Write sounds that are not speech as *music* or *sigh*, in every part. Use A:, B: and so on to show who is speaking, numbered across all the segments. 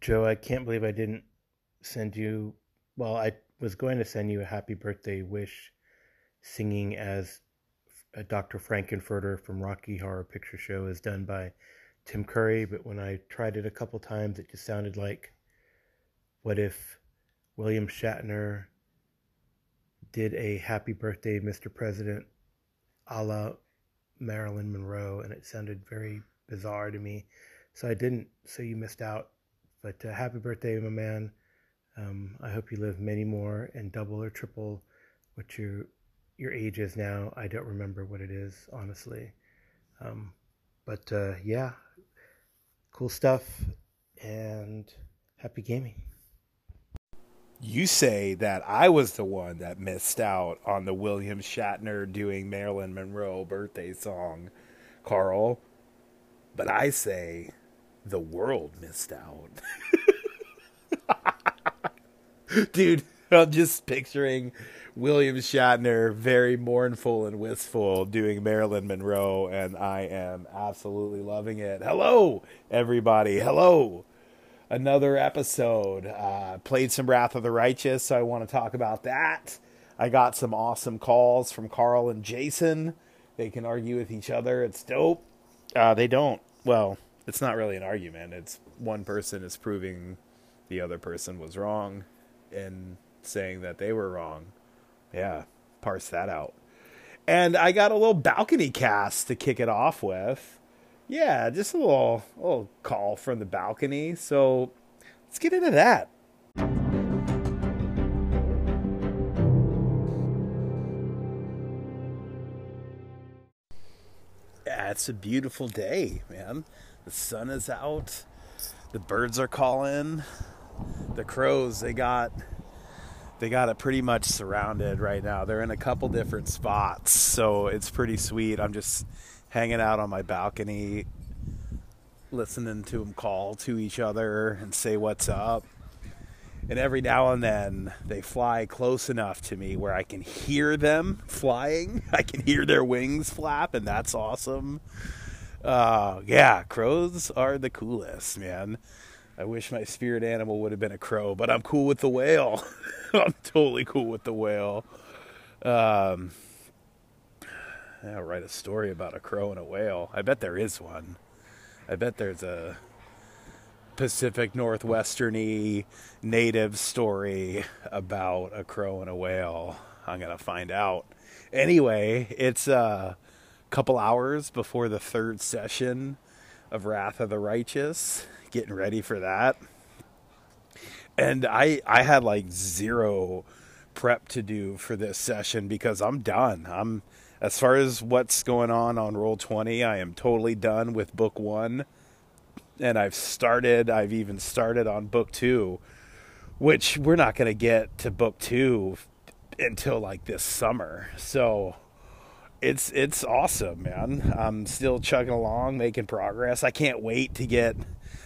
A: Joe, I can't believe I didn't send you. Well, I was going to send you a happy birthday wish singing as Dr. Frank-N-Furter from Rocky Horror Picture Show is done by Tim Curry, but when I tried it a couple times, it just sounded like what if William Shatner did a happy birthday, Mr. President, a la Marilyn Monroe, and it sounded very bizarre to me. So I didn't, so you missed out. But uh, happy birthday, my man. Um, I hope you live many more and double or triple what your your age is now. I don't remember what it is, honestly. Um, but uh, yeah, cool stuff and happy gaming.
B: You say that I was the one that missed out on the William Shatner doing Marilyn Monroe birthday song, Carl. But I say the world missed out. *laughs* Dude, I'm just picturing William Shatner very mournful and wistful doing Marilyn Monroe, and I am absolutely loving it. Hello, everybody. Hello. Another episode. Uh, played some Wrath of the Righteous, so I want to talk about that. I got some awesome calls from Carl and Jason. They can argue with each other. It's dope. Uh, they don't. Well, it's not really an argument. It's one person is proving the other person was wrong and saying that they were wrong. Yeah, parse that out. And I got a little balcony cast to kick it off with. Yeah, just a little little call from the balcony. So let's get into that. Yeah, it's a beautiful day, man. The sun is out. The birds are calling. The crows, they got they got it pretty much surrounded right now. They're in a couple different spots, so it's pretty sweet. I'm just hanging out on my balcony, listening to them call to each other and say what's up. And every now and then they fly close enough to me where I can hear them flying. *laughs* I can hear their wings flap, and that's awesome. Uh, yeah, crows are the coolest, man. I wish my spirit animal would have been a crow, but I'm cool with the whale. *laughs* I'm totally cool with the whale. Um, I'll write a story about a crow and a whale. I bet there is one. I bet there's a Pacific Northwesterny native story about a crow and a whale. I'm gonna find out. Anyway, it's a couple hours before the third session of Wrath of the Righteous. Getting ready for that and I I had like zero prep to do for this session because I'm done. I'm as far as what's going on on Roll20, I am totally done with book 1 and I've started I've even started on book 2 which we're not going to get to book 2 until like this summer. So it's it's awesome, man. I'm still chugging along, making progress. I can't wait to get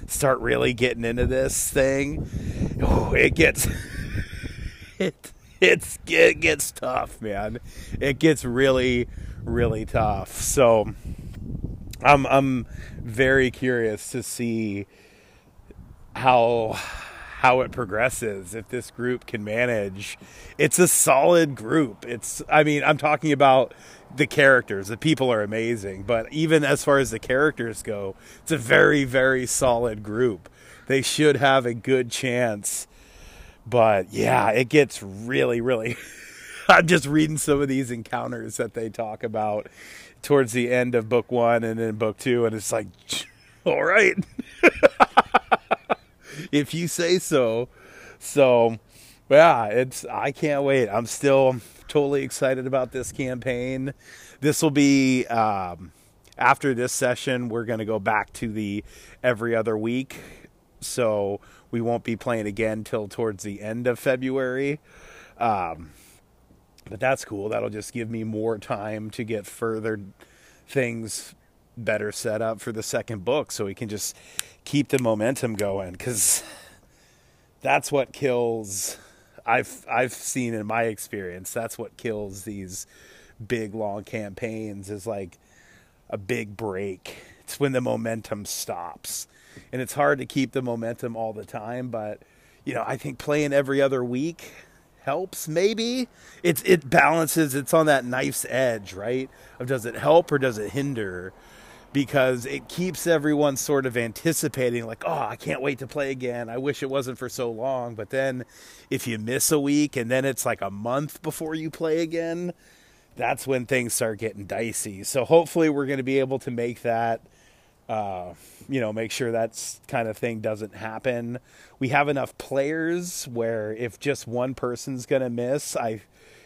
B: start really getting into this thing. Oh, it gets *laughs* it it's it gets tough, man. It gets really really tough. So I'm I'm very curious to see how how it progresses if this group can manage it's a solid group it's i mean i'm talking about the characters. The people are amazing. But even as far as the characters go it's a very very solid group. They should have a good chance. But yeah it gets really really *laughs* i'm just reading some of these encounters that they talk about towards the end of book one and then book two and it's like *laughs* all right. *laughs* If you say so. So, yeah, it's I can't wait. I'm still totally excited about this campaign. This will be um, after this session. We're going to go back to the every other week, so we won't be playing again till towards the end of February. Um, but that's cool. That'll just give me more time to get further things better set up for the second book so we can just keep the momentum going because that's what kills I've I've seen in my experience that's what kills these big long campaigns is like a big break it's when the momentum stops and it's hard to keep the momentum all the time. But you know, I think playing every other week helps. Maybe it's it balances. It's on that knife's edge, right? Of does it help or does it hinder? Because it keeps everyone sort of anticipating, like, oh, I can't wait to play again. I wish it wasn't for so long. But then, if you miss a week and then it's like a month before you play again, that's when things start getting dicey. So hopefully we're going to be able to make that, uh, you know, make sure that kind of thing doesn't happen. We have enough players where if just one person's going to miss, I,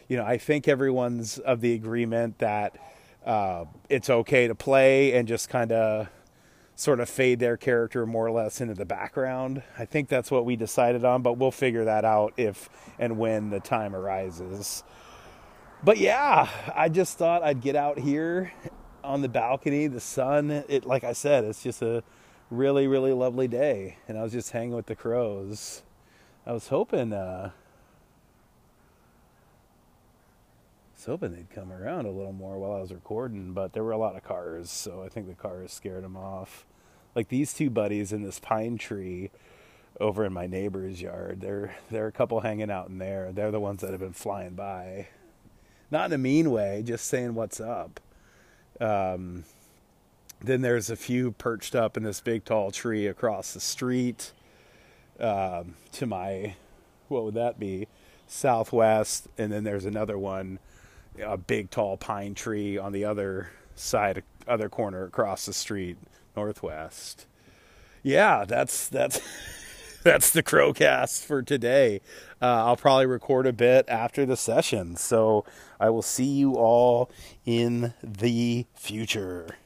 B: you know, I think everyone's of the agreement that uh, it's okay to play and just kind of sort of fade their character more or less into the background. I think that's what we decided on, but we'll figure that out if and when the time arises but yeah, I just thought I'd get out here on the balcony, the sun. It, like I said, it's just a really, really lovely day, and I was just hanging with the crows. I was hoping, uh, I was hoping they'd come around a little more while I was recording, but there were a lot of cars, so I think the cars scared them off. Like these two buddies in this pine tree over in my neighbor's yard. They're they're a couple hanging out in there. They're the ones that have been flying by not in a mean way, just saying what's up. Um, then there's a few perched up in this big tall tree across the street um, to my, what would that be? Southwest. And then there's another one, a big tall pine tree on the other side, other corner across the street, northwest. Yeah, that's, that's. *laughs* that's the crowcast for today. Uh, I'll probably record a bit after the session. So I will see you all in the future.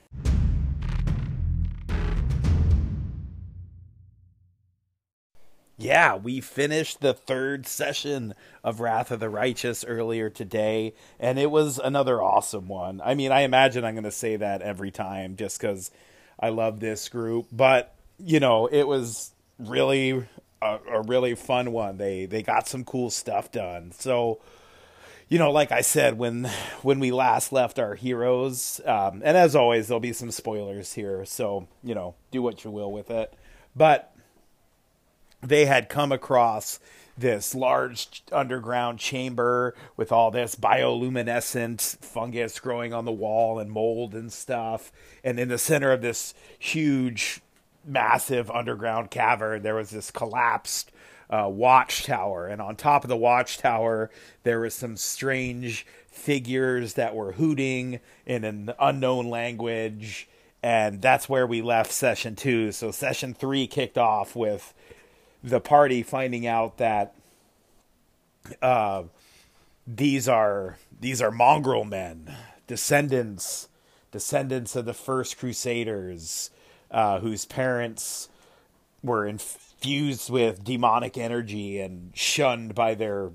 B: Yeah, we finished the third session of Wrath of the Righteous earlier today, and it was another awesome one. I mean, I imagine I'm going to say that every time just because I love this group, but, you know, it was really a, a really fun one. They they got some cool stuff done. So you know, like I said, when when we last left our heroes, um, and as always, there'll be some spoilers here, so you know, do what you will with it. But they had come across this large underground chamber with all this bioluminescent fungus growing on the wall and mold and stuff, and in the center of this huge massive underground cavern, there was this collapsed uh, watchtower, and on top of the watchtower, there was some strange figures that were hooting in an unknown language, and that's where we left session two. So session three kicked off with the party finding out that uh, these are these are mongrel men, descendants descendants of the first crusaders uh, whose parents were infused with demonic energy and shunned by their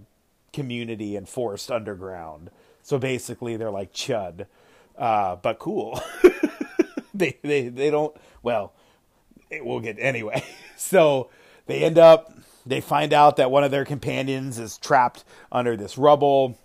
B: community and forced underground. So basically, they're like Chud, uh, but cool. *laughs* they they they don't. Well, it will get anyway. *laughs* So they end up. They find out that one of their companions is trapped under this rubble.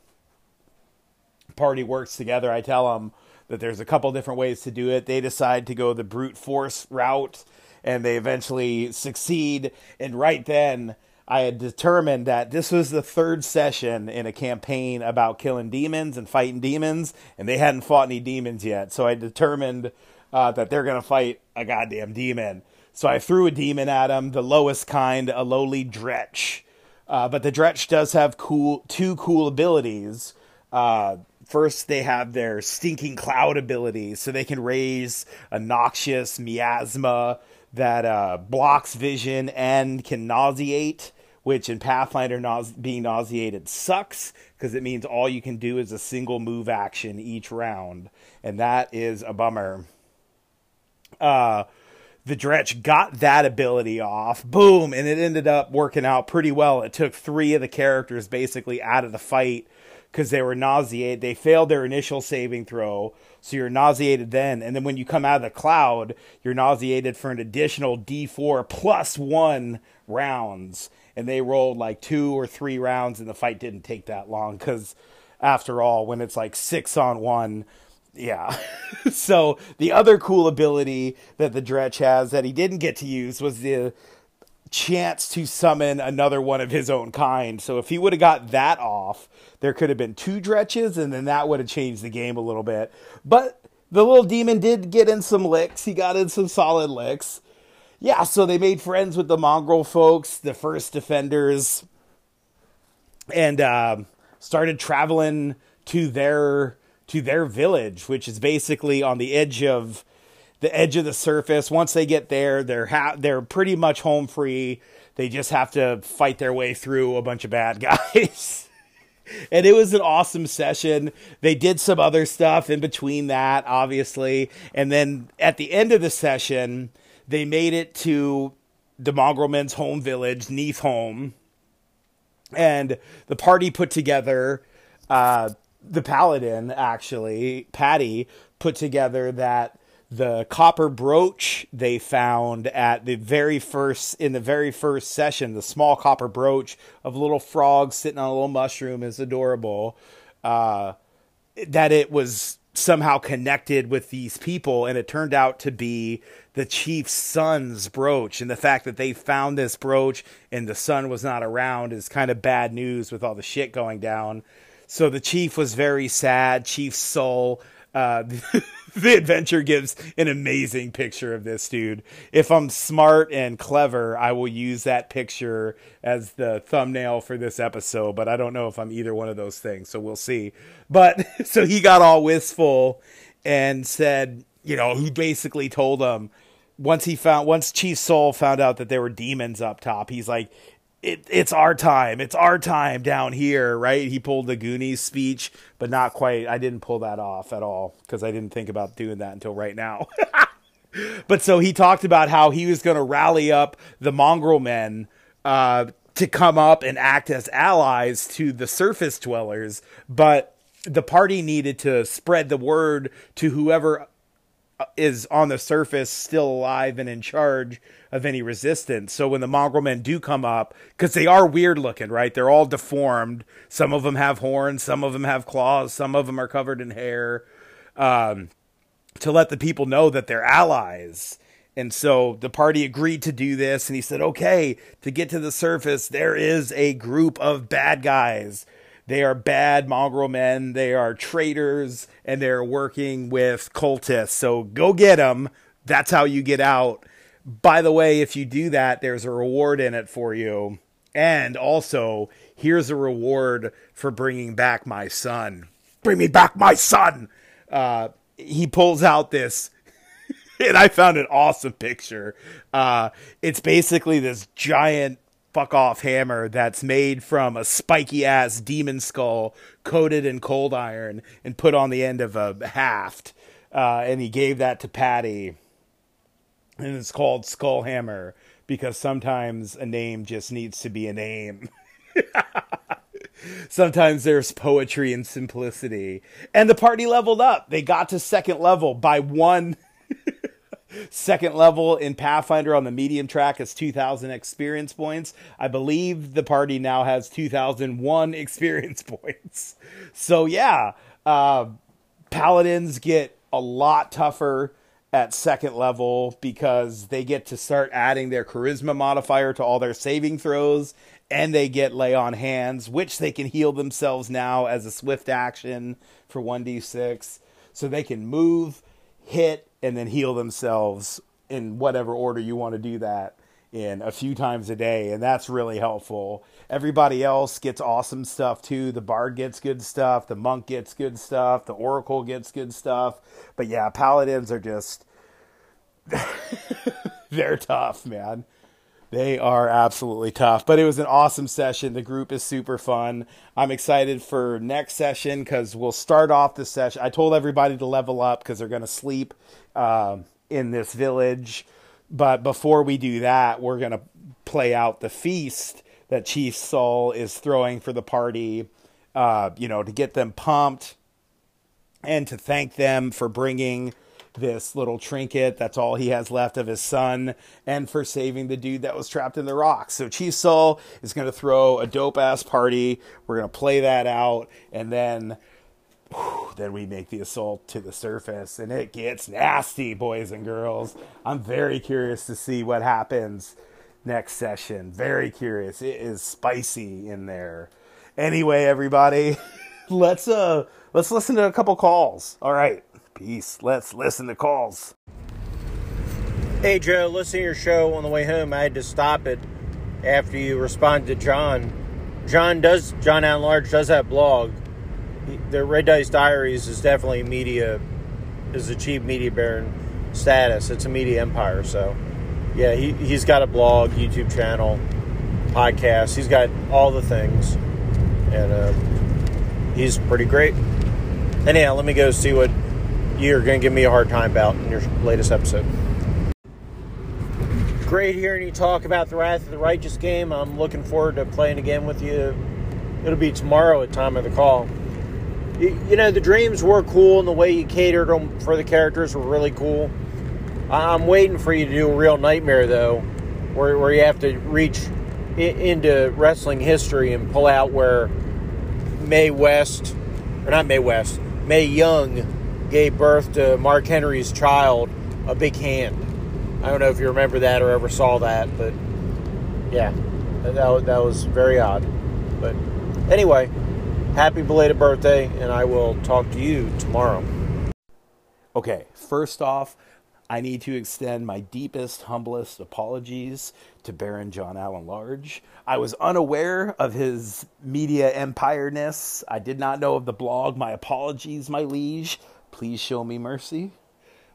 B: Party works together. I tell them that there's a couple different ways to do it. They decide to go the brute force route and they eventually succeed. And right then, I had determined that this was the third session in a campaign about killing demons and fighting demons, and they hadn't fought any demons yet. So I determined uh, that they're going to fight a goddamn demon. So I threw a demon at him, the lowest kind, a lowly Dretch. Uh, but the Dretch does have cool two cool abilities. Uh, First, they have their stinking cloud ability, so they can raise a noxious miasma that uh, blocks vision and can nauseate. Which in Pathfinder, nause- being nauseated sucks because it means all you can do is a single move action each round, and that is a bummer. Uh, the Dretch got that ability off, boom, and it ended up working out pretty well. It took three of the characters basically out of the fight because they were nauseated. They failed their initial saving throw, so you're nauseated then. And then when you come out of the cloud, you're nauseated for an additional D4 plus one rounds. And they rolled like two or three rounds, and the fight didn't take that long because, after all, when it's like six on one, yeah. *laughs* so the other cool ability that the Dretch has that he didn't get to use was the chance to summon another one of his own kind. So if he would have got that off, there could have been two Dretches, and then that would have changed the game a little bit. But the little demon did get in some licks. He got in some solid licks. Yeah, so they made friends with the mongrel folks, the first defenders, and um, started traveling to their to their village, which is basically on the edge of the edge of the surface. Once they get there, they're ha- they're pretty much home free. They just have to fight their way through a bunch of bad *laughs* guys. and it was an awesome session. They did some other stuff in between that, obviously, and then at the end of the session, they made it to the Mongrelmen's home village, Neathholm, and the party put together. Uh, the paladin actually, Patty, put together that the copper brooch they found at the very first in the very first session the small copper brooch of little frogs sitting on a little mushroom is adorable uh, that it was somehow connected with these people and it turned out to be the chief's son's brooch. And the fact that they found this brooch and the son was not around is kind of bad news with all the shit going down so the chief was very sad chief Sull uh, *laughs* the adventure gives an amazing picture of this dude. If I'm smart and clever, I will use that picture as the thumbnail for this episode, but I don't know if I'm either one of those things, so we'll see. But *laughs* so he got all wistful and said, you know, he basically told him once he found once Chief Sull found out that there were demons up top, he's like, it, it's our time. It's our time down here, right? He pulled the Goonies speech, but not quite. I didn't pull that off at all because I didn't think about doing that until right now. *laughs* but so he talked about how he was going to rally up the mongrel men uh, to come up and act as allies to the surface dwellers, but the party needed to spread the word to whoever is on the surface still alive and in charge of any resistance. So when the mongrel men do come up, because they are weird looking, right? They're all deformed. Some of them have horns, some of them have claws, some of them are covered in hair. Um, to let the people know that they're allies. And so the party agreed to do this, and he said, okay, to get to the surface, there is a group of bad guys they are bad mongrel men. They are traitors and they're working with cultists. So go get them. That's how you get out. By the way, if you do that, there's a reward in it for you. And also, here's a reward for bringing back my son. Bring me back my son. Uh, he pulls out this *laughs* and I found an awesome picture. Uh, it's basically this giant fuck off hammer that's made from a spiky ass demon skull coated in cold iron and put on the end of a haft. Uh, and he gave that to Patty. And it's called Skull Hammer because sometimes a name just needs to be a name. *laughs* sometimes there's poetry and simplicity. And the party leveled up. They got to second level by one *laughs* Second level in Pathfinder on the medium track is 2,000 experience points. I believe the party now has 2,001 *laughs* experience points. So, yeah, uh, paladins get a lot tougher at second level because they get to start adding their charisma modifier to all their saving throws and they get lay on hands, which they can heal themselves now as a swift action for 1d6. So they can move, hit, and then heal themselves in whatever order you want to do that in a few times a day and that's really helpful. Everybody else gets awesome stuff too. The bard gets good stuff. The monk gets good stuff. The oracle gets good stuff. But yeah paladins are just *laughs* they're tough man they are absolutely tough but it was an awesome session the group is super fun i'm excited for next session because we'll start off the session i told everybody to level up because they're going to sleep um, in this village. But before we do that, we're going to play out the feast that Chief Sull is throwing for the party, uh, you know, to get them pumped and to thank them for bringing this little trinket. That's all he has left of his son, and for saving the dude that was trapped in the rocks. So Chief Sull is going to throw a dope ass party. We're going to play that out, and then then we make the assault to the surface and it gets nasty, boys and girls. I'm very curious to see what happens next session. Very curious. It is spicy in there. Anyway, everybody, *laughs* let's uh let's listen to a couple calls. All right. Peace. Let's listen to calls.
C: Hey Joe, listening to your show on the way home, I had to stop it after you responded to John. John does John Allen Large does that blog. The Red Dice Diaries is definitely media has achieved media baron status. It's a media empire, so yeah, he he's got a blog, YouTube channel, podcast. He's got all the things, and uh, he's pretty great. Anyhow, let me go see what you're going to give me a hard time about in your latest episode. Great hearing you talk about the Wrath of the Righteous game. I'm looking forward to playing again with you. It'll be tomorrow at time of the call. You, know, the dreams were cool, and the way you catered them for the characters were really cool. I'm waiting for you to do a real nightmare, though, where, where you have to reach in, into wrestling history and pull out where Mae West, or not Mae West, Mae Young gave birth to Mark Henry's child, a big hand. I don't know if you remember that or ever saw that, but yeah, that, that was very odd. But anyway, happy belated birthday, and I will talk to you tomorrow.
B: Okay, first off, I need to extend my deepest, humblest apologies to Baron John Allen Large. I was unaware of his media empireness. I did not know of the blog. My apologies, my liege. Please show me mercy.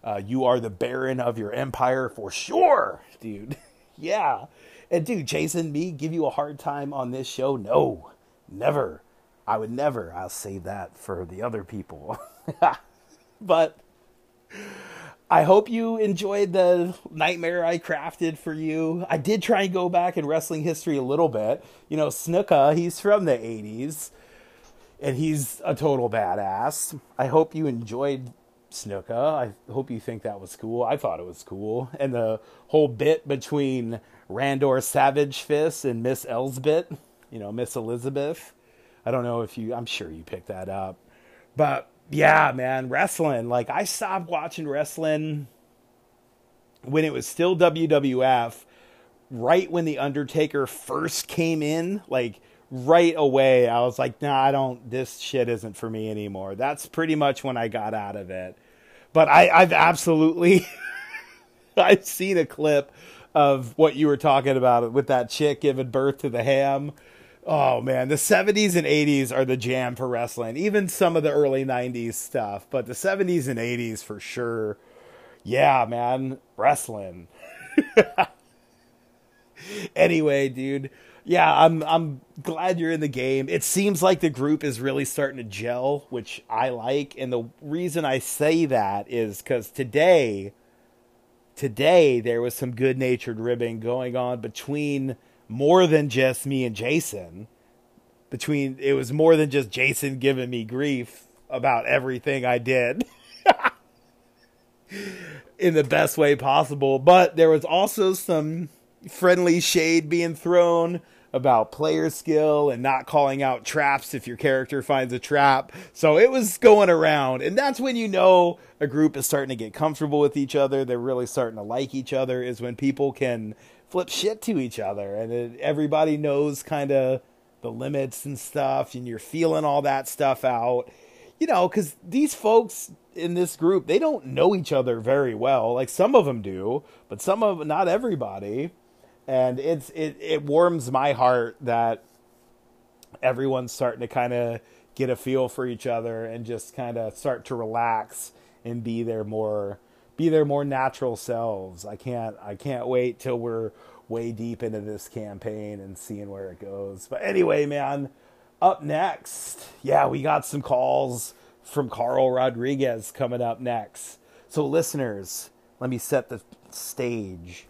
B: Uh, you are the baron of your empire for sure, dude. *laughs* yeah. And dude, Jason, me give you a hard time on this show? No, never. I would never. I'll save that for the other people. *laughs* but I hope you enjoyed the nightmare I crafted for you. I did try and go back in wrestling history a little bit. You know, Snuka, he's from the 80s and he's a total badass. I hope you enjoyed Snuka. I hope you think that was cool. I thought it was cool. And the whole bit between Randor Savage Fist and Miss Elsbeth, you know, Miss Elizabeth. I don't know if you, I'm sure you picked that up. But yeah, man, wrestling. Like, I stopped watching wrestling when it was still WWF, right when The Undertaker first came in. Like, right away, I was like, nah, I don't, this shit isn't for me anymore. That's pretty much when I got out of it. But I, I've absolutely, *laughs* I've seen a clip of what you were talking about with that chick giving birth to the ham. Oh man, the 70s and 80s are the jam for wrestling. Even some of the early 90s stuff, but the 70s and 80s for sure. Yeah, man, wrestling. *laughs* anyway, dude, yeah, I'm I'm glad you're in the game. It seems like the group is really starting to gel, which I like. And the reason I say that is because today, today there was some good natured ribbing going on between more than just me and Jason. Between it was more than just Jason giving me grief about everything I did. *laughs* in the best way possible, but there was also some friendly shade being thrown about player skill and not calling out traps if your character finds a trap. So it was going around. And that's when you know a group is starting to get comfortable with each other. They're really starting to like each other, is when people can flip shit to each other. And it, everybody knows kind of the limits and stuff. And you're feeling all that stuff out. You know, because these folks in this group, they don't know each other very well. Like some of them do, but some of not everybody and it's it it warms my heart that everyone's starting to kind of get a feel for each other and just kind of start to relax and be their more be their more natural selves. I can't I can't wait till we're way deep into this campaign and seeing where it goes. But anyway, man, up next, yeah, we got some calls from Carl Rodriguez coming up next. So listeners, let me set the stage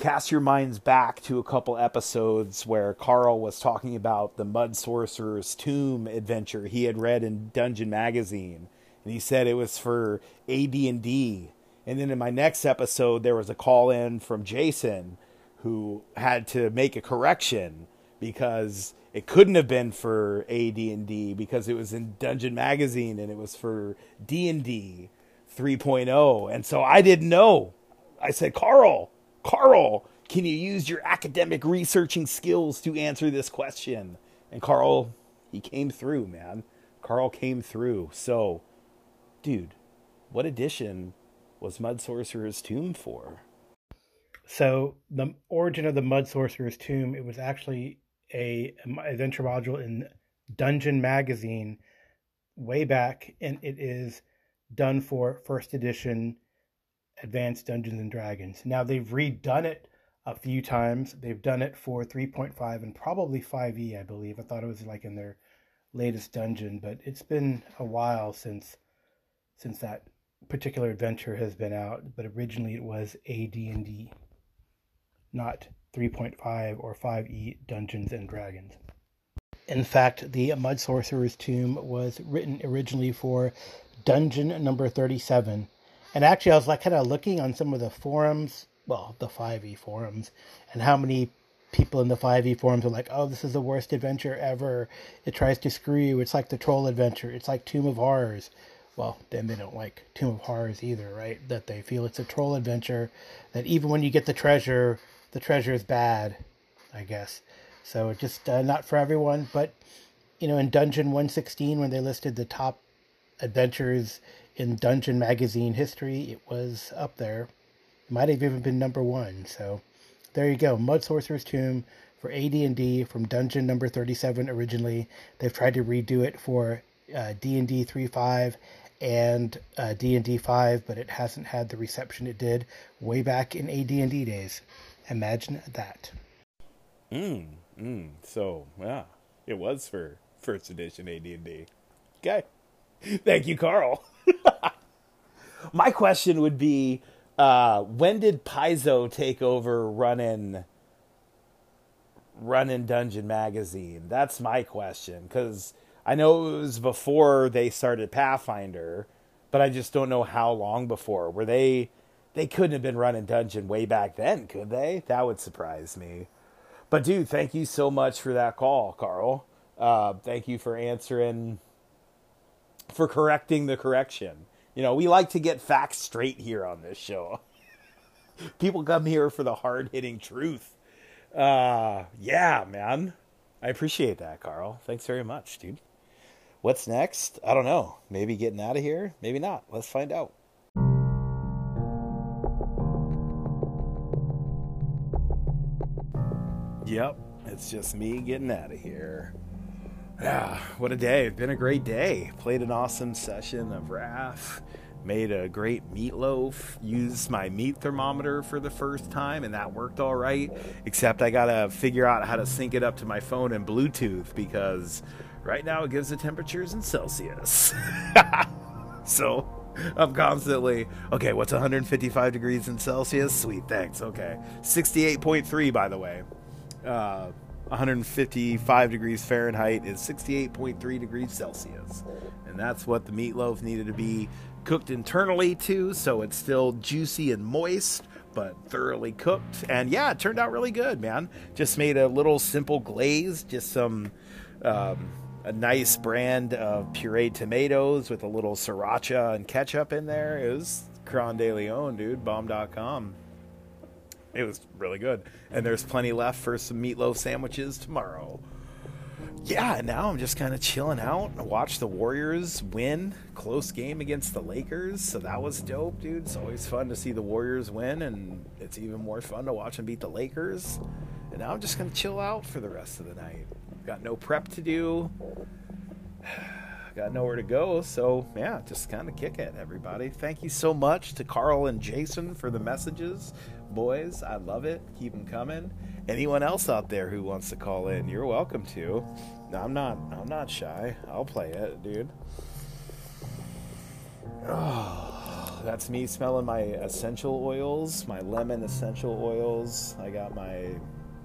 B: cast your minds back to a couple episodes where Carl was talking about the Mud Sorcerer's Tomb adventure he had read in Dungeon Magazine, and he said it was for AD&D. And then in my next episode, there was a call in from Jason who had to make a correction because it couldn't have been for AD&D because it was in Dungeon Magazine and it was for D&D 3.0 and so I didn't know. I said, "Carl, Carl, can you use your academic researching skills to answer this question?" And Carl, he came through, man. Carl came through. So, dude, what edition was Mud Sorcerer's Tomb for?
A: So the origin of the Mud Sorcerer's Tomb, it was actually a adventure module in Dungeon Magazine way back, and it is done for first edition Advanced Dungeons and Dragons. Now they've redone it a few times. They've done it for 3.5 and probably 5e, I believe. I thought it was like in their latest dungeon, but it's been a while since since that particular adventure has been out. But originally it was AD&D, not 3.5 or 5e Dungeons and Dragons. In fact, the Mud Sorcerer's Tomb was written originally for dungeon number 37. And actually, I was like kind of looking on some of the forums, well, the 5e forums, and how many people in the 5e forums are like, oh, this is the worst adventure ever. It tries to screw you. It's like the troll adventure. It's like Tomb of Horrors. Well, then they don't like Tomb of Horrors either, right? That they feel it's a troll adventure, that even when you get the treasure, the treasure is bad, I guess. So just uh, not for everyone. But, you know, in Dungeon 116, when they listed the top adventures in Dungeon Magazine history, it was up there. It might have even been number one. So there you go, Mud Sorcerer's Tomb for AD&D from Dungeon number 37 originally. They've tried to redo it for uh, D&D 3.5 and uh, D&D 5, but it hasn't had the reception it did way back in AD&D days. Imagine that.
B: Mm, mm. So, yeah, it was for first edition AD&D. Okay. *laughs* Thank you, Carl. My question would be uh, when did Paizo take over running running Dungeon Magazine? That's my question because I know it was before they started Pathfinder, but I just don't know how long before. Were they? They couldn't have been running Dungeon way back then, could they? That would surprise me. But dude, thank you so much for that call, Carl. Uh, thank you for answering, for correcting the correction. You know, we like to get facts straight here on this show. *laughs* People come here for the hard hitting truth. Uh, yeah, man. I appreciate that, Carl. Thanks very much, dude. What's next? I don't know. Maybe getting out of here? Maybe not. Let's find out. Yep, it's just me getting out of here. Yeah, what a day. It's been a great day. Played an awesome session of Wrath. Made a great meatloaf. Used my meat thermometer for the first time, and that worked all right. Except I gotta figure out how to sync it up to my phone and Bluetooth because right now it gives the temperatures in Celsius. *laughs* so I'm constantly, okay, what's 155 degrees in Celsius? Sweet, thanks. Okay. 68.3, by the way. Uh, 155 degrees Fahrenheit is 68.3 degrees Celsius. And that's what the meatloaf needed to be cooked internally to, so it's still juicy and moist, but thoroughly cooked. And yeah, it turned out really good, man. Just made a little simple glaze, just some um, a nice brand of pureed tomatoes with a little sriracha and ketchup in there. It was Cron de Leon, dude. Bomb.com. It was really good. And there's plenty left for some meatloaf sandwiches tomorrow. Yeah, now I'm just kind of chilling out and watch the Warriors win close game against the Lakers. So that was dope, dude. It's always fun to see the Warriors win, and it's even more fun to watch them beat the Lakers. And now I'm just gonna chill out for the rest of the night. Got no prep to do. *sighs* Got nowhere to go, so yeah, just kind of kick it, everybody. Thank you so much to Carl and Jason for the messages boys. I love it. Keep them coming. Anyone else out there who wants to call in, you're welcome to. I'm not. I'm not shy. I'll play it, dude. Oh, *sighs* that's me smelling my essential oils, my lemon essential oils. I got my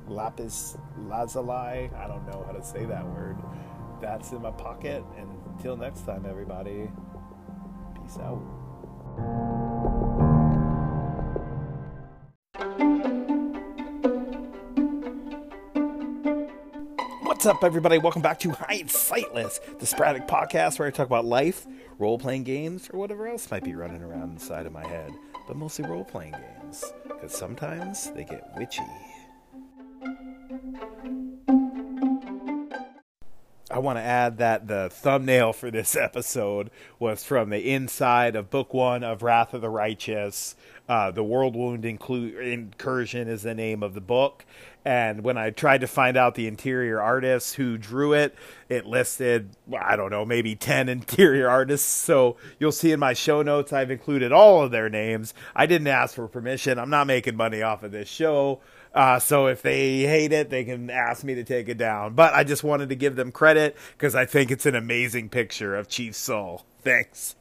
B: lapis lazuli. I don't know how to say that word. That's in my pocket. And until next time, everybody. Peace out. What's up, everybody? Welcome back to Hindsightless, the sporadic podcast where I talk about life, role playing games, or whatever else might be running around inside of my head, but mostly role playing games, because sometimes they get witchy. I want to add that the thumbnail for this *laughs* episode was from the inside of Book One of Wrath of the Righteous. Uh, the Worldwound Inclu- Incursion is the name of the book. And when I tried to find out the interior artists who drew it, it listed, I don't know, maybe 10 *laughs* interior artists. So you'll see in my show notes, I've included all of their names. I didn't ask for permission. I'm not making money off of this show. Uh, so if they hate it, they can ask me to take it down. But I just wanted to give them credit because I think it's an amazing picture of Chief Sull. Thanks.